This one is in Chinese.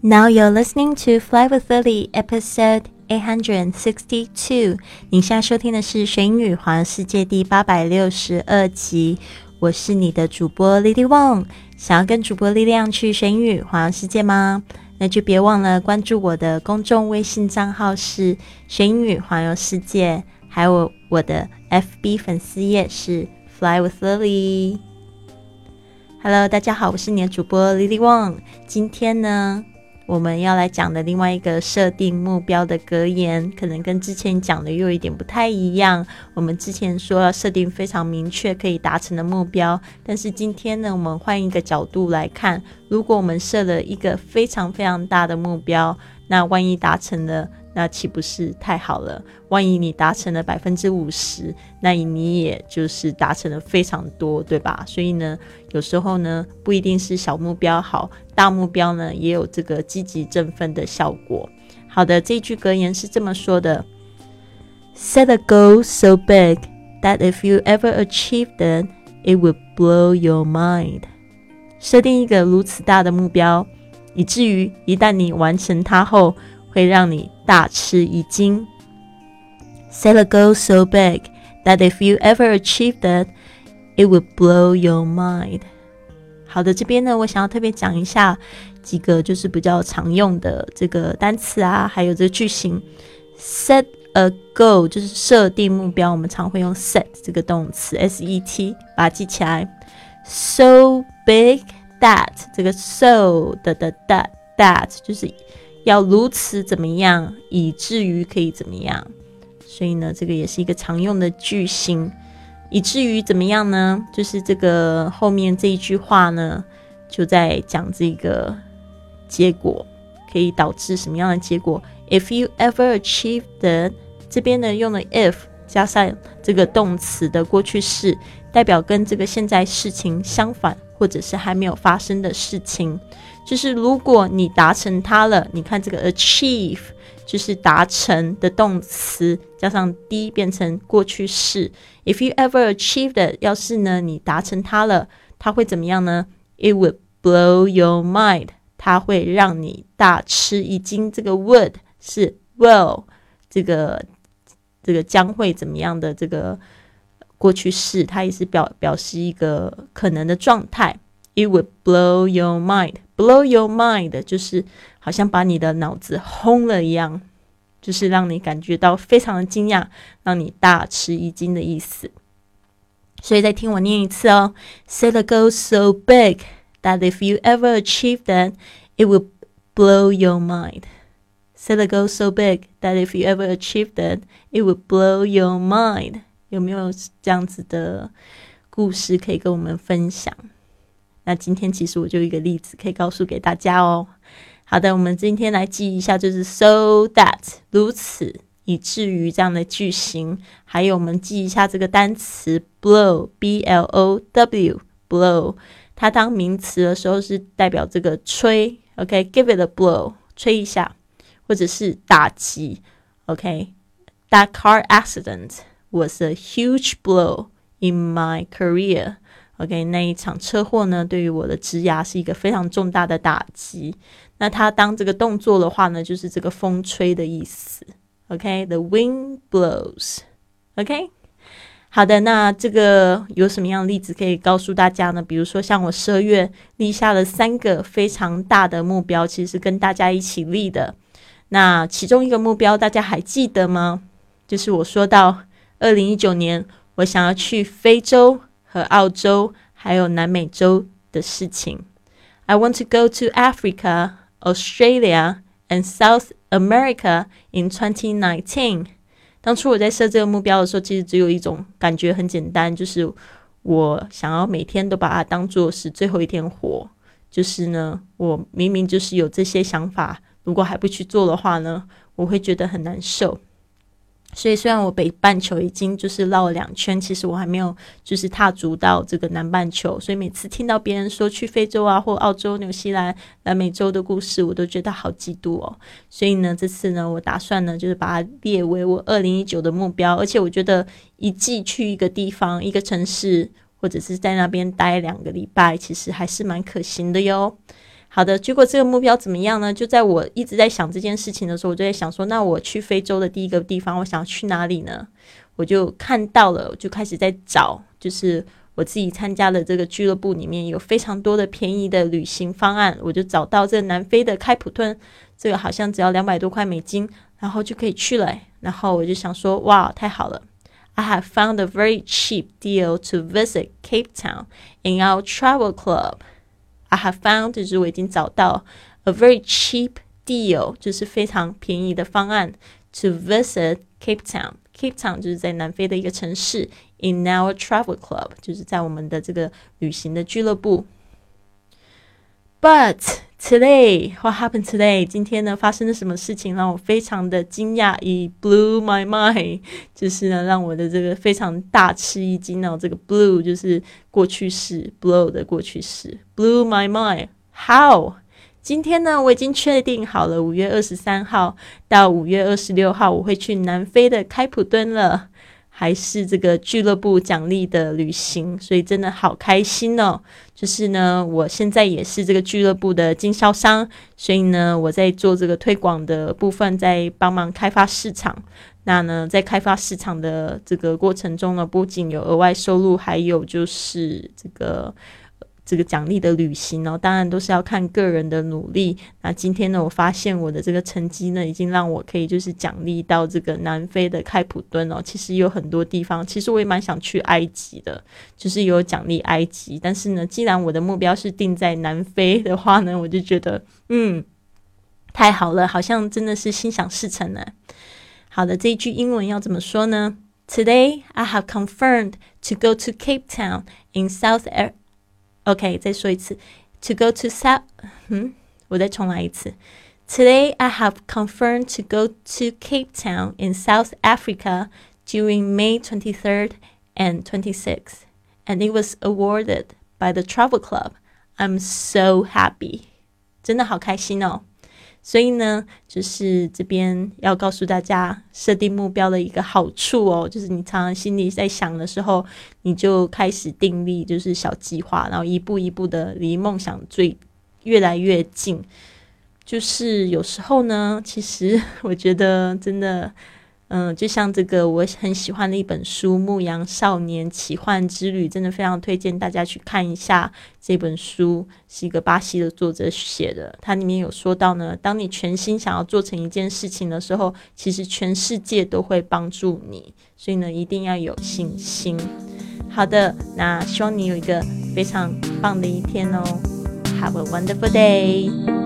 Now you're listening to Fly with Lily, episode eight hundred sixty-two。你现在收听的是《学英语环游世界》第八百六十二集。我是你的主播 Lily Wong。想要跟主播力量去学英语环游世界吗？那就别忘了关注我的公众微信账号是“学英语环游世界”，还有我的 FB 粉丝页是 “Fly with Lily”。Hello，大家好，我是你的主播 Lily Wong。今天呢？我们要来讲的另外一个设定目标的格言，可能跟之前讲的又有一点不太一样。我们之前说要设定非常明确可以达成的目标，但是今天呢，我们换一个角度来看，如果我们设了一个非常非常大的目标，那万一达成了？那岂不是太好了？万一你达成了百分之五十，那你也就是达成了非常多，对吧？所以呢，有时候呢，不一定是小目标好，大目标呢也有这个积极振奋的效果。好的，这句格言是这么说的：Set a goal so big that if you ever achieve it, it will blow your mind。设定一个如此大的目标，以至于一旦你完成它后，会让你大吃一惊。Set a goal so big that if you ever achieve that, it would blow your mind。好的，这边呢，我想要特别讲一下几个就是比较常用的这个单词啊，还有这个句型。Set a goal 就是设定目标，我们常会用 set 这个动词，s e t，把它记起来。So big that 这个 so 的的 that that 就是。要如此怎么样，以至于可以怎么样？所以呢，这个也是一个常用的句型。以至于怎么样呢？就是这个后面这一句话呢，就在讲这个结果可以导致什么样的结果？If you ever achieve the，这边呢用了 if 加上这个动词的过去式，代表跟这个现在事情相反，或者是还没有发生的事情。就是如果你达成它了，你看这个 achieve 就是达成的动词，加上 d 变成过去式。If you ever achieved，要是呢你达成它了，它会怎么样呢？It would blow your mind，它会让你大吃一惊。这个 would 是 will 这个这个将会怎么样的这个过去式，它也是表表示一个可能的状态。It would blow your mind. Blow your mind 就是好像把你的脑子轰了一样，就是让你感觉到非常的惊讶，让你大吃一惊的意思。所以再听我念一次哦。Set a goal so big that if you ever achieve that, it would blow your mind. Set a goal so big that if you ever achieve that, it would blow your mind. 有没有这样子的故事可以跟我们分享？那今天其实我就一个例子可以告诉给大家哦。好的，我们今天来记一下，就是 so that 如此以至于这样的句型，还有我们记一下这个单词 blow b l o w blow，它当名词的时候是代表这个吹，OK，give it a blow，吹一下，或者是打击，OK，that car accident was a huge blow in my career。OK，那一场车祸呢，对于我的职涯是一个非常重大的打击。那它当这个动作的话呢，就是这个风吹的意思。OK，the wind blows。OK，好的，那这个有什么样的例子可以告诉大家呢？比如说，像我十二月立下了三个非常大的目标，其实是跟大家一起立的。那其中一个目标大家还记得吗？就是我说到二零一九年，我想要去非洲。和澳洲还有南美洲的事情。I want to go to Africa, Australia, and South America in 2019. 当初我在设这个目标的时候，其实只有一种感觉，很简单，就是我想要每天都把它当做是最后一天活。就是呢，我明明就是有这些想法，如果还不去做的话呢，我会觉得很难受。所以，虽然我北半球已经就是绕了两圈，其实我还没有就是踏足到这个南半球。所以每次听到别人说去非洲啊，或澳洲、纽西兰、南美洲的故事，我都觉得好嫉妒哦。所以呢，这次呢，我打算呢，就是把它列为我二零一九的目标。而且我觉得一季去一个地方、一个城市，或者是在那边待两个礼拜，其实还是蛮可行的哟。好的，结果这个目标怎么样呢？就在我一直在想这件事情的时候，我就在想说，那我去非洲的第一个地方，我想要去哪里呢？我就看到了，我就开始在找，就是我自己参加的这个俱乐部里面有非常多的便宜的旅行方案，我就找到这南非的开普敦，这个好像只要两百多块美金，然后就可以去了。然后我就想说，哇，太好了！I have found a very cheap deal to visit Cape Town in our travel club. I have found 就是我已经找到 a very cheap deal，就是非常便宜的方案 to visit Cape Town。Cape Town 就是在南非的一个城市，in our travel club 就是在我们的这个旅行的俱乐部。But today, what happened today？今天呢发生了什么事情让我非常的惊讶？It blew my mind，就是呢让我的这个非常大吃一惊哦。这个 blew 就是过去式，blow 的过去式，blew my mind。How？今天呢，我已经确定好了，五月二十三号到五月二十六号，我会去南非的开普敦了，还是这个俱乐部奖励的旅行，所以真的好开心哦。就是呢，我现在也是这个俱乐部的经销商，所以呢，我在做这个推广的部分，在帮忙开发市场。那呢，在开发市场的这个过程中呢，不仅有额外收入，还有就是这个。这个奖励的旅行哦，当然都是要看个人的努力。那今天呢，我发现我的这个成绩呢，已经让我可以就是奖励到这个南非的开普敦哦。其实有很多地方，其实我也蛮想去埃及的，就是有奖励埃及。但是呢，既然我的目标是定在南非的话呢，我就觉得嗯，太好了，好像真的是心想事成呢。好的，这一句英文要怎么说呢？Today I have confirmed to go to Cape Town in South Air. OK，再说一次，to go to South，嗯，我再重来一次。Today I have confirmed to go to Cape Town in South Africa during May 23rd and 26th, and it was awarded by the Travel Club. I'm so happy，真的好开心哦。 所以呢，就是这边要告诉大家设定目标的一个好处哦，就是你常常心里在想的时候，你就开始订立就是小计划，然后一步一步的离梦想最越来越近。就是有时候呢，其实 我觉得真的。嗯，就像这个我很喜欢的一本书《牧羊少年奇幻之旅》，真的非常推荐大家去看一下这本书，是一个巴西的作者写的。它里面有说到呢，当你全心想要做成一件事情的时候，其实全世界都会帮助你。所以呢，一定要有信心。好的，那希望你有一个非常棒的一天哦。Have a wonderful day.